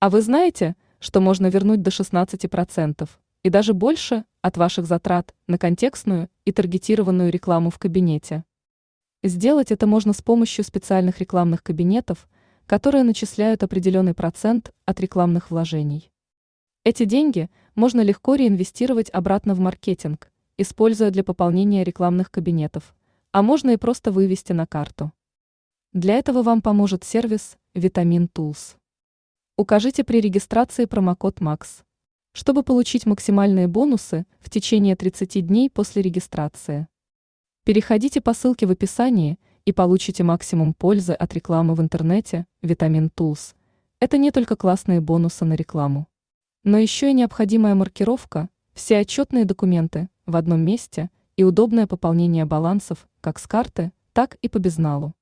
А вы знаете, что можно вернуть до 16% и даже больше от ваших затрат на контекстную и таргетированную рекламу в кабинете? Сделать это можно с помощью специальных рекламных кабинетов, которые начисляют определенный процент от рекламных вложений. Эти деньги можно легко реинвестировать обратно в маркетинг, используя для пополнения рекламных кабинетов, а можно и просто вывести на карту. Для этого вам поможет сервис Vitamin Tools. Укажите при регистрации промокод MAX, чтобы получить максимальные бонусы в течение 30 дней после регистрации. Переходите по ссылке в описании и получите максимум пользы от рекламы в интернете Vitamin Tools. Это не только классные бонусы на рекламу, но еще и необходимая маркировка, все отчетные документы в одном месте и удобное пополнение балансов как с карты, так и по безналу.